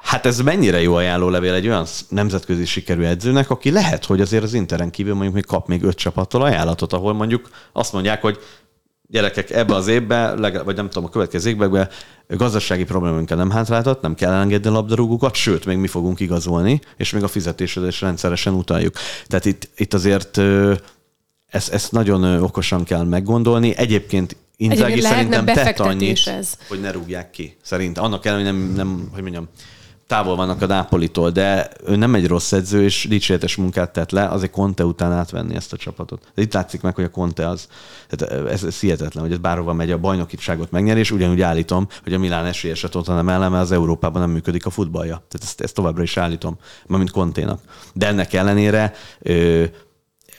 Hát ez mennyire jó ajánlólevél egy olyan nemzetközi sikerű edzőnek, aki lehet, hogy azért az Interen kívül mondjuk még kap még öt csapattól ajánlatot, ahol mondjuk azt mondják, hogy gyerekek, ebbe az évben, vagy nem tudom, a következő évben gazdasági problémánkkal nem hátráltat, nem kell elengedni a labdarúgókat, sőt, még mi fogunk igazolni, és még a fizetésre is rendszeresen utaljuk. Tehát itt, itt azért ezt, ezt nagyon okosan kell meggondolni. Egyébként Inzági szerintem tett annyit, ez. hogy ne rúgják ki. Szerint annak ellenére, nem, nem, hogy mondjam, távol vannak a Nápolitól, de ő nem egy rossz edző, és dicséretes munkát tett le, azért Conte után átvenni ezt a csapatot. De itt látszik meg, hogy a Conte az, tehát ez, ez hihetetlen, hogy ez bárhova megy a bajnokítságot megnyeri, és ugyanúgy állítom, hogy a Milán esélyes a Tottenham ellen, mert az Európában nem működik a futballja. Tehát ezt, ezt továbbra is állítom, mint Conténak. De ennek ellenére ö,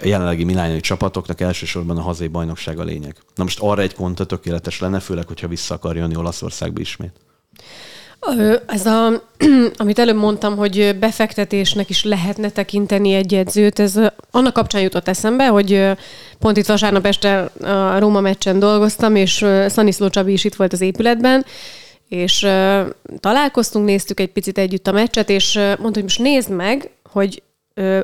jelenlegi milányi csapatoknak elsősorban a hazai bajnokság a lényeg. Na most arra egy konta tökéletes lenne, főleg, hogyha vissza akar jönni Olaszországba ismét. Ez a, amit előbb mondtam, hogy befektetésnek is lehetne tekinteni egy edzőt, ez annak kapcsán jutott eszembe, hogy pont itt vasárnap este a Róma meccsen dolgoztam, és Szaniszló Csabi is itt volt az épületben, és találkoztunk, néztük egy picit együtt a meccset, és mondta, hogy most nézd meg, hogy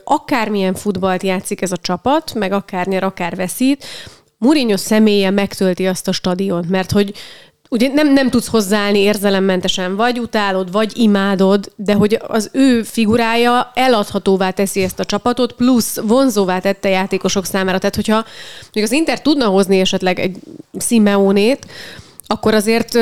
akármilyen futballt játszik ez a csapat, meg akár nyer, akár veszít, Mourinho személye megtölti azt a stadiont, mert hogy ugye nem, nem tudsz hozzáállni érzelemmentesen, vagy utálod, vagy imádod, de hogy az ő figurája eladhatóvá teszi ezt a csapatot, plusz vonzóvá tette játékosok számára. Tehát, hogyha még az Inter tudna hozni esetleg egy Simeonét, akkor azért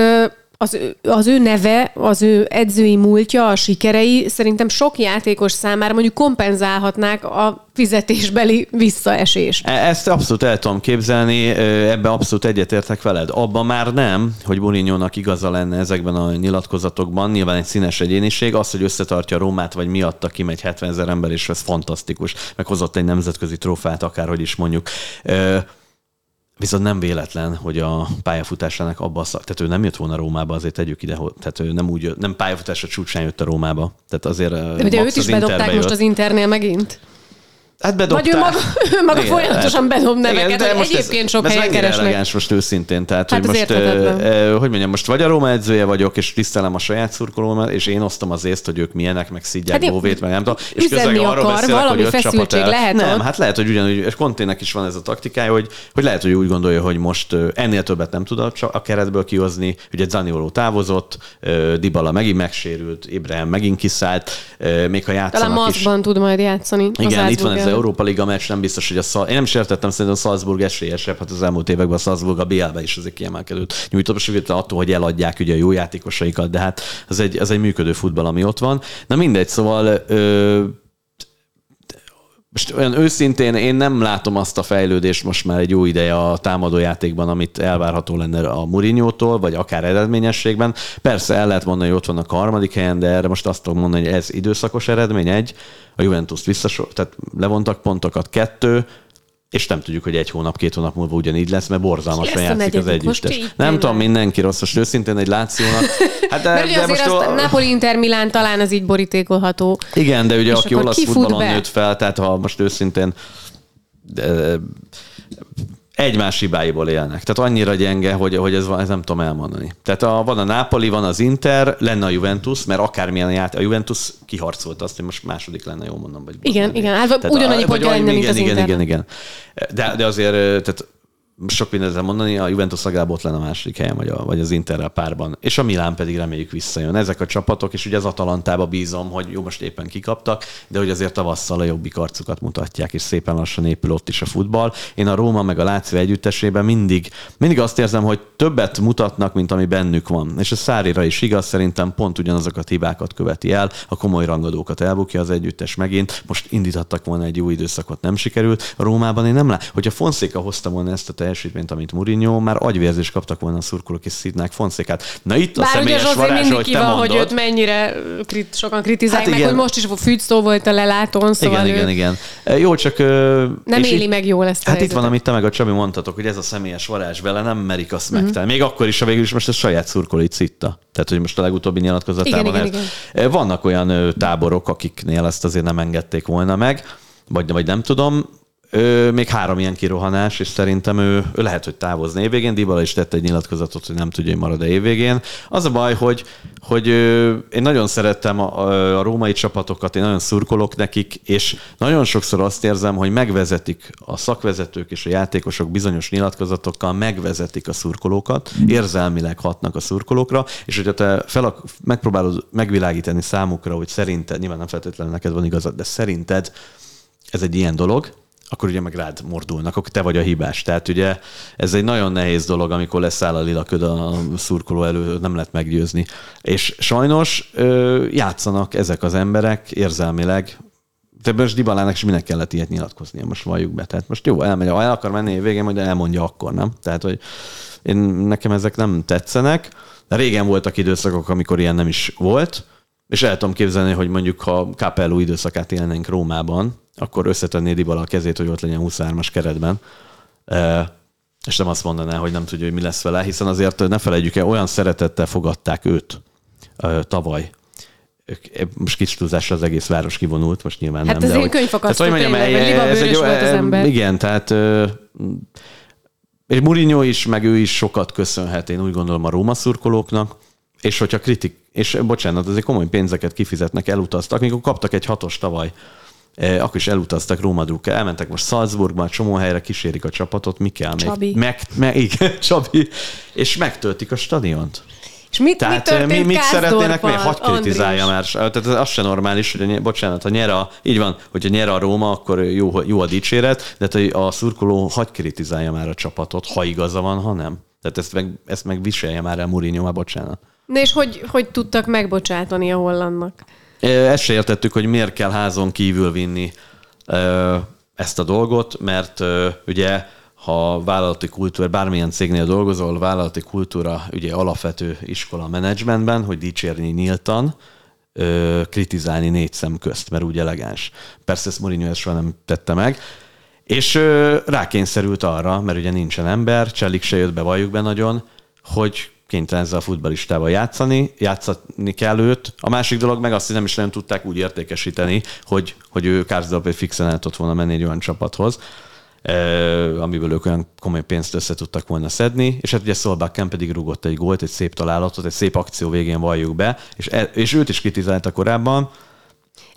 az, az ő neve, az ő edzői múltja, a sikerei szerintem sok játékos számára mondjuk kompenzálhatnák a fizetésbeli visszaesést. E, ezt abszolút el tudom képzelni, ebben abszolút egyetértek veled. Abban már nem, hogy Mourinho-nak igaza lenne ezekben a nyilatkozatokban, nyilván egy színes egyéniség, az, hogy összetartja Rómát, vagy miatta kimegy 70 ezer ember, és ez fantasztikus, meg hozott egy nemzetközi trófát, akárhogy is mondjuk. Viszont nem véletlen, hogy a pályafutásának abba a szak, tehát ő nem jött volna Rómába, azért tegyük ide, tehát ő nem úgy, nem pályafutásra csúcsán jött a Rómába. Tehát azért De ugye őt is bedobták most az Internél megint. Hát bedobták. Vagy ő maga, ő maga igen, folyamatosan hát, bedob neveket, igen, de most egyébként ez, sok ez helyen keresnek. elegáns most őszintén. Tehát, hát hogy most, uh, hogy mondjam, most vagy a Róma edzője vagyok, és tisztelem a saját szurkolómat, és én osztom az észt, hogy ők milyenek, meg szidják hát, Bóvét, meg nem tudom. És közben arról akar, beszélek, valami hogy feszültség lehet Nem, ott. hát lehet, hogy ugyanúgy, és Kontének is van ez a taktikája, hogy, hogy lehet, hogy úgy gondolja, hogy most ennél többet nem tud a, a keretből kihozni. Ugye Zanioló távozott, Dibala megint megsérült, Ibrahim megint kiszállt, még ha játszanak Talán is. tud majd játszani. Igen, itt van ez Európa Liga meccs, nem biztos, hogy a Szal... Én nem is értettem, szerintem a Salzburg esélyesebb, hát az elmúlt években a Salzburg a BL-be is azért kiemelkedőt nyújtott, most attól, hogy eladják ugye a jó játékosaikat, de hát az egy, az egy működő futball, ami ott van. Na mindegy, szóval ö, most olyan őszintén én nem látom azt a fejlődést most már egy jó ideje a támadójátékban, amit elvárható lenne a Mourinho-tól, vagy akár eredményességben. Persze el lehet mondani, hogy ott vannak a harmadik helyen, de erre most azt tudom mondani, hogy ez időszakos eredmény, egy, a Juventus visszasor, tehát levontak pontokat, kettő, és nem tudjuk, hogy egy hónap, két hónap múlva ugyanígy lesz, mert borzalmasan játszik az együttes. Nem tényleg. tudom, mindenki rossz, most őszintén egy lációnak. Hát de, de, most a... Napoli Inter Milán talán az így borítékolható. Igen, de ugye és aki olasz futballon nőtt fel, tehát ha most őszintén de, egymás hibáiból élnek. Tehát annyira gyenge, hogy, hogy ez, ez nem tudom elmondani. Tehát a, van a Napoli, van az Inter, lenne a Juventus, mert akármilyen ját, a Juventus kiharcolt azt, hogy most második lenne, jól mondom. Vagy igen, igen, hát ugyanannyi pontja lenne, mint az igen, Inter. Igen, igen, igen. De, de azért, tehát sok mindent mondani, a Juventus legalább ott lenne a második helyen, vagy, a, vagy az Interrel párban. És a Milán pedig reméljük visszajön. Ezek a csapatok, és ugye az Atalantába bízom, hogy jó, most éppen kikaptak, de hogy azért tavasszal a jobbik arcukat mutatják, és szépen lassan épül ott is a futball. Én a Róma meg a Láció együttesében mindig, mindig azt érzem, hogy többet mutatnak, mint ami bennük van. És a Szárira is igaz, szerintem pont ugyanazokat a hibákat követi el, a komoly rangadókat elbukja az együttes megint. Most indíthattak volna egy új időszakot, nem sikerült. A Rómában én nem lát. Hogyha Fonszéka hozta volna ezt a teljesítményt, amit Mourinho, már agyvérzést kaptak volna a szurkolók és szidnák Fonszékát. Na itt a Bár személyes varázs, hogy te van, hogy őt mennyire krit, sokan kritizálják, hát meg, hogy most is Fűtszó volt a lelátón, szóval Igen, ő... igen, igen. Jó, csak... Nem éli meg jól ezt Hát itt van, amit te meg a Csabi mondtatok, hogy ez a személyes varázs vele, nem merik azt mm-hmm. megtenni. Még akkor is, ha végül is most a saját szurkolói citta. Tehát, hogy most a legutóbbi nyilatkozatában. Igen, igen, igen. Vannak olyan táborok, akiknél ezt azért nem engedték volna meg, vagy, vagy nem tudom, ő, még három ilyen kirohanás, és szerintem ő, ő lehet, hogy távozni évvégén. Dybala is tette egy nyilatkozatot, hogy nem tudja, hogy marad-e évvégén. Az a baj, hogy, hogy ő, én nagyon szerettem a, a római csapatokat, én nagyon szurkolok nekik, és nagyon sokszor azt érzem, hogy megvezetik a szakvezetők és a játékosok bizonyos nyilatkozatokkal, megvezetik a szurkolókat, érzelmileg hatnak a szurkolókra, és hogyha te fel, megpróbálod megvilágítani számukra, hogy szerinted, nyilván nem feltétlenül neked van igazad, de szerinted ez egy ilyen dolog, akkor ugye meg rád mordulnak, akkor te vagy a hibás. Tehát ugye ez egy nagyon nehéz dolog, amikor leszáll a lila köd a szurkoló elő, nem lehet meggyőzni. És sajnos ö, játszanak ezek az emberek érzelmileg, de most Dibalának is minek kellett ilyet nyilatkoznia, most valljuk be. Tehát most jó, elmegy, ha el akar menni végén, majd elmondja akkor, nem? Tehát, hogy én, nekem ezek nem tetszenek. Régen voltak időszakok, amikor ilyen nem is volt, És el tudom képzelni, hogy mondjuk ha Capello időszakát élnénk Rómában, akkor összetenné Dybala a kezét, hogy ott legyen 23-as keretben. És nem azt mondaná, hogy nem tudja, hogy mi lesz vele, hiszen azért ne felejtjük el, olyan szeretettel fogadták őt tavaly most kicsit túlzásra az egész város kivonult, most nyilván hát nem. Hát ez egy könyvfakasztó tényleg, ez egy, volt az ember. Igen, tehát és Mourinho is, meg ő is sokat köszönhet, én úgy gondolom a Róma szurkolóknak, és hogyha kritik, és bocsánat, azért komoly pénzeket kifizetnek, elutaztak, mikor kaptak egy hatos tavaly, akkor is elutaztak Róma drukkel, elmentek most Salzburgba, csomó helyre kísérik a csapatot, mi kell Csabi. még? Meg, meg, igen, Csabi, és megtöltik a stadiont. És mit, Tehát mi, mit szeretnének még? Hagy kritizálja már. Tehát az se normális, hogy bocsánat, ha nyer a, így van, hogyha nyer a Róma, akkor jó, jó a dicséret, de hát a szurkoló hagy kritizálja már a csapatot, ha igaza van, ha nem. Tehát ezt meg, ezt meg viselje már el Mourinho, már bocsánat. De és hogy, hogy tudtak megbocsátani a hollandnak? Ezt se értettük, hogy miért kell házon kívül vinni ezt a dolgot, mert ugye ha vállalati kultúra, bármilyen cégnél dolgozol, vállalati kultúra ugye alapvető iskola menedzsmentben, hogy dicsérni nyíltan, ö, kritizálni négy szem közt, mert úgy elegáns. Persze ezt Mourinho ezt soha nem tette meg. És rákényszerült arra, mert ugye nincsen ember, Cselik se jött be, valljuk be nagyon, hogy kénytelen ezzel a futbalistával játszani, játszani kell őt. A másik dolog meg azt, hogy nem is nem tudták úgy értékesíteni, hogy, hogy ő Kárzdalap fixen el tudott volna menni egy olyan csapathoz amiből ők olyan komoly pénzt össze tudtak volna szedni, és hát ugye Szolbakken pedig rúgott egy gólt, egy szép találatot, egy szép akció végén valljuk be, és, e, és őt is kritizálta korábban,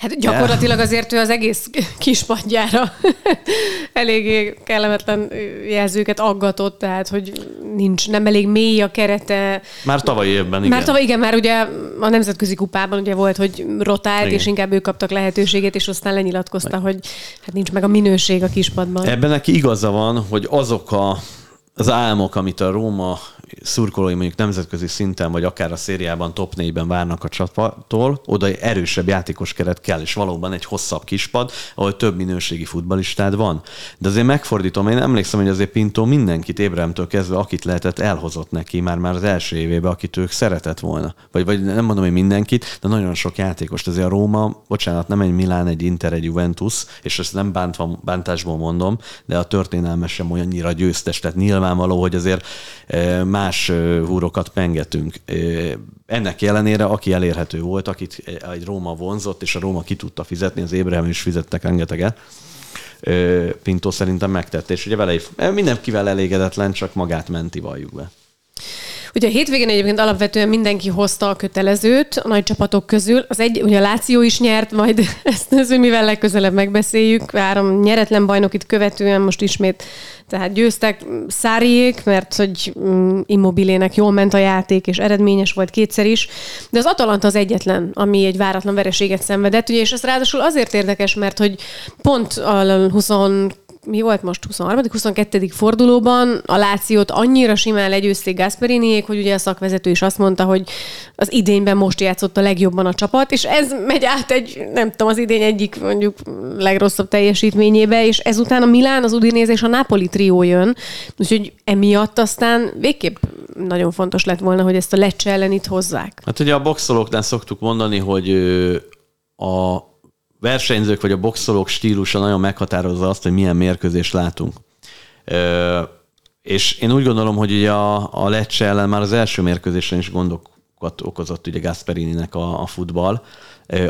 Hát gyakorlatilag azért ő az egész kispadjára eléggé kellemetlen jelzőket aggatott, tehát hogy nincs, nem elég mély a kerete. Már tavaly évben, igen. Már tavaly, igen, már ugye a nemzetközi kupában ugye volt, hogy rotált, igen. és inkább ők kaptak lehetőséget, és aztán lenyilatkozta, meg. hogy hát nincs meg a minőség a kispadban. Ebben neki igaza van, hogy azok a az álmok, amit a Róma szurkolói mondjuk nemzetközi szinten, vagy akár a szériában top 4-ben várnak a csapattól, oda egy erősebb játékos keret kell, és valóban egy hosszabb kispad, ahol több minőségi futbalistád van. De azért megfordítom, én emlékszem, hogy azért Pinto mindenkit Ébremtől kezdve, akit lehetett, elhozott neki már már az első évében, akit ők szeretett volna. Vagy, vagy nem mondom, hogy mindenkit, de nagyon sok játékost. Azért a Róma, bocsánat, nem egy Milán, egy Inter, egy Juventus, és ezt nem bántva, bántásból mondom, de a történelme sem olyannyira győztes. Tehát nyilvánvaló, hogy azért más húrokat pengetünk. Ennek ellenére, aki elérhető volt, akit egy Róma vonzott, és a Róma ki tudta fizetni, az Ébrahim is fizettek rengeteget, Pinto szerintem megtette, és ugye vele mindenkivel elégedetlen, csak magát menti, valljuk be. Ugye a hétvégén egyébként alapvetően mindenki hozta a kötelezőt a nagy csapatok közül. Az egy, ugye a Láció is nyert, majd ezt, ezt mivel legközelebb megbeszéljük. Három nyeretlen bajnokit követően most ismét tehát győztek Száriék, mert hogy mm, Immobilének jól ment a játék, és eredményes volt kétszer is. De az Atalanta az egyetlen, ami egy váratlan vereséget szenvedett, ugye, és ez ráadásul azért érdekes, mert hogy pont a 20 mi volt most 23. 22. fordulóban a Lációt annyira simán legyőzték Gasperiniék, hogy ugye a szakvezető is azt mondta, hogy az idényben most játszott a legjobban a csapat, és ez megy át egy, nem tudom, az idény egyik mondjuk legrosszabb teljesítményébe, és ezután a Milán, az Udinese és a Napoli trió jön, úgyhogy emiatt aztán végképp nagyon fontos lett volna, hogy ezt a Lecce ellen itt hozzák. Hát ugye a boxolóknál szoktuk mondani, hogy a versenyzők vagy a boxolók stílusa nagyon meghatározza azt, hogy milyen mérkőzést látunk. Ö, és én úgy gondolom, hogy ugye a, a Lecce ellen már az első mérkőzésen is gondokat okozott ugye Gasperininek a, a futball.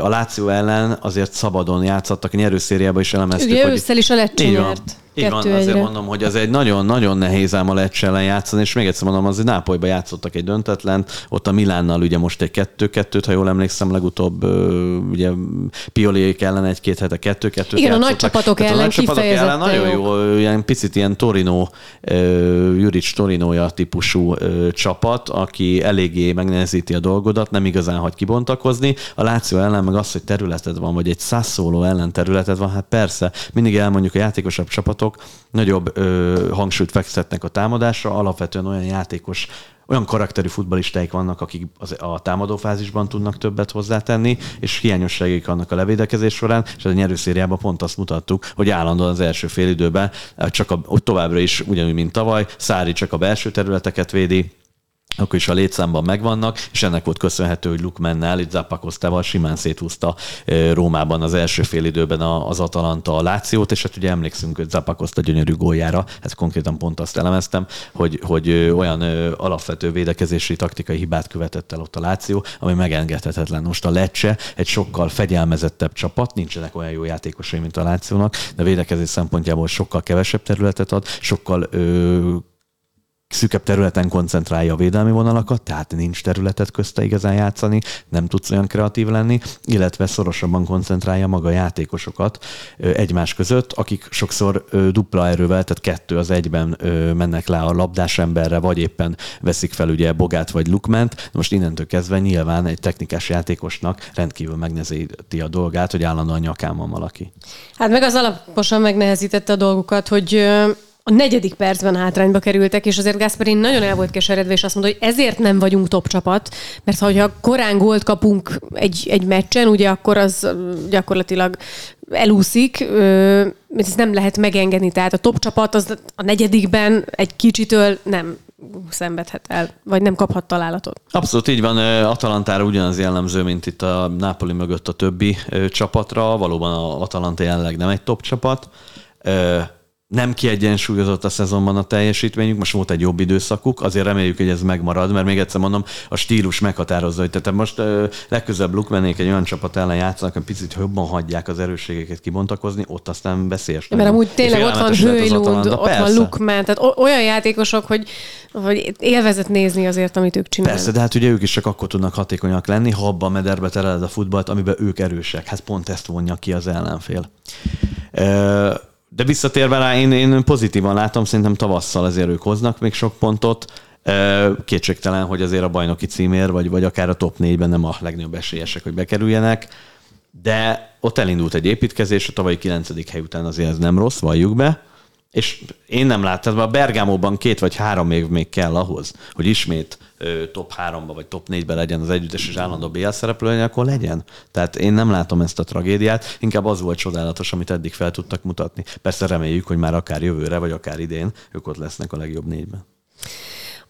A Láció ellen azért szabadon játszottak, a nyerőszériában is elemeztük. Ugye ősszel is a Lecce nyert. Így van, egyre. azért mondom, hogy az egy nagyon-nagyon nehéz ám a Lecce ellen játszani, és még egyszer mondom, azért Nápolyba játszottak egy döntetlen, ott a Milánnal ugye most egy kettő-kettőt, ha jól emlékszem, legutóbb ugye Pioliék ellen egy-két hete kettő-kettőt Igen, játszottak. a nagy csapatok ellen a nagy csapatok ellen nagyon jó, ilyen picit ilyen Torino, Juric Torinoja típusú csapat, aki eléggé megnehezíti a dolgodat, nem igazán hagy kibontakozni. A Láció ellen meg az, hogy területed van, vagy egy százszóló ellen területed van, hát persze, mindig elmondjuk a játékosabb csapatok, nagyobb ö, hangsúlyt fektetnek a támadásra, alapvetően olyan játékos, olyan karakterű futbalistáik vannak, akik az, a támadófázisban tudnak többet hozzátenni, és hiányosságok vannak a levédekezés során, és a nyerőszériában pont azt mutattuk, hogy állandóan az első félidőben csak a, továbbra is ugyanúgy, mint tavaly, Szári csak a belső területeket védi, akkor is a létszámban megvannak, és ennek volt köszönhető, hogy Lukmennel, itt Zappakosztával simán széthúzta Rómában az első fél időben az Atalanta a Lációt, és hát ugye emlékszünk hogy Zappakoszta gyönyörű góljára, ezt konkrétan pont azt elemeztem, hogy, hogy olyan alapvető védekezési taktikai hibát követett el ott a Láció, ami megengedhetetlen. Most a Lecce egy sokkal fegyelmezettebb csapat, nincsenek olyan jó játékosai, mint a Lációnak, de védekezés szempontjából sokkal kevesebb területet ad, sokkal ö, szűkebb területen koncentrálja a védelmi vonalakat, tehát nincs területet közte igazán játszani, nem tudsz olyan kreatív lenni, illetve szorosabban koncentrálja maga a játékosokat egymás között, akik sokszor dupla erővel, tehát kettő az egyben mennek le a labdás emberre, vagy éppen veszik fel ugye Bogát vagy Lukment. Most innentől kezdve nyilván egy technikás játékosnak rendkívül megnehezíti a dolgát, hogy állandóan nyakán van valaki. Hát meg az alaposan megnehezítette a dolgukat, hogy a negyedik percben hátrányba kerültek, és azért Gasperin nagyon el volt keseredve, és azt mondta, hogy ezért nem vagyunk top csapat, mert ha korán gólt kapunk egy, egy meccsen, ugye akkor az gyakorlatilag elúszik, ezt nem lehet megengedni. Tehát a top csapat az a negyedikben egy kicsitől nem szenvedhet el, vagy nem kaphat találatot. Abszolút így van. Atalantára ugyanaz jellemző, mint itt a Napoli mögött a többi csapatra. Valóban a Atalanta jelenleg nem egy top csapat nem kiegyensúlyozott a szezonban a teljesítményük, most volt egy jobb időszakuk, azért reméljük, hogy ez megmarad, mert még egyszer mondom, a stílus meghatározza, hogy tehát most uh, legközelebb Lukmenék egy olyan csapat ellen játszanak, hogy picit jobban hagyják az erősségeket kibontakozni, ott aztán beszélyes. Mert amúgy tényleg ott van Hőlund, ott van Lukman, tehát olyan játékosok, hogy, hogy élvezet nézni azért, amit ők csinálnak. Persze, de hát ugye ők is csak akkor tudnak hatékonyak lenni, ha abban a mederbe tereled a futballt, amiben ők erősek. Hát pont ezt vonja ki az ellenfél. Uh, de visszatérve rá, én, én pozitívan látom, szerintem tavasszal azért ők hoznak még sok pontot. Kétségtelen, hogy azért a bajnoki címér, vagy, vagy akár a top 4-ben nem a legnagyobb esélyesek, hogy bekerüljenek. De ott elindult egy építkezés, a tavalyi 9. hely után azért ez nem rossz, valljuk be. És én nem láttam, a Bergámóban két vagy három év még kell ahhoz, hogy ismét top 3-ba vagy top 4-be legyen az együttes és állandó BL szereplő, akkor legyen. Tehát én nem látom ezt a tragédiát, inkább az volt csodálatos, amit eddig fel tudtak mutatni. Persze reméljük, hogy már akár jövőre, vagy akár idén ők ott lesznek a legjobb négyben.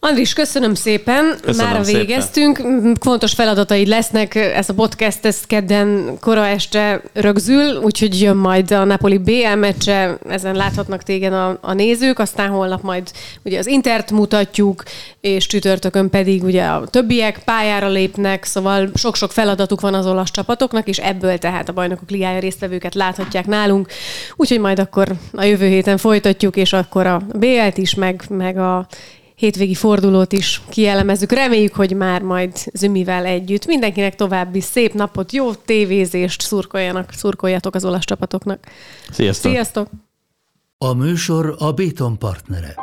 Andris, köszönöm szépen. Köszönöm Már végeztünk. Szépen. Fontos feladataid lesznek. Ez a podcast ez kedden kora este rögzül, úgyhogy jön majd a Napoli BL meccse, ezen láthatnak téged a, a nézők, aztán holnap majd ugye az Intert mutatjuk, és csütörtökön pedig ugye a többiek pályára lépnek, szóval sok-sok feladatuk van az olasz csapatoknak, és ebből tehát a bajnokok ligája résztvevőket láthatják nálunk. Úgyhogy majd akkor a jövő héten folytatjuk, és akkor a BL-t is, meg, meg a hétvégi fordulót is kielemezzük. Reméljük, hogy már majd Zümivel együtt. Mindenkinek további szép napot, jó tévézést szurkoljanak, szurkoljatok az olasz csapatoknak. Sziasztok! Sziasztok! A műsor a Béton partnere.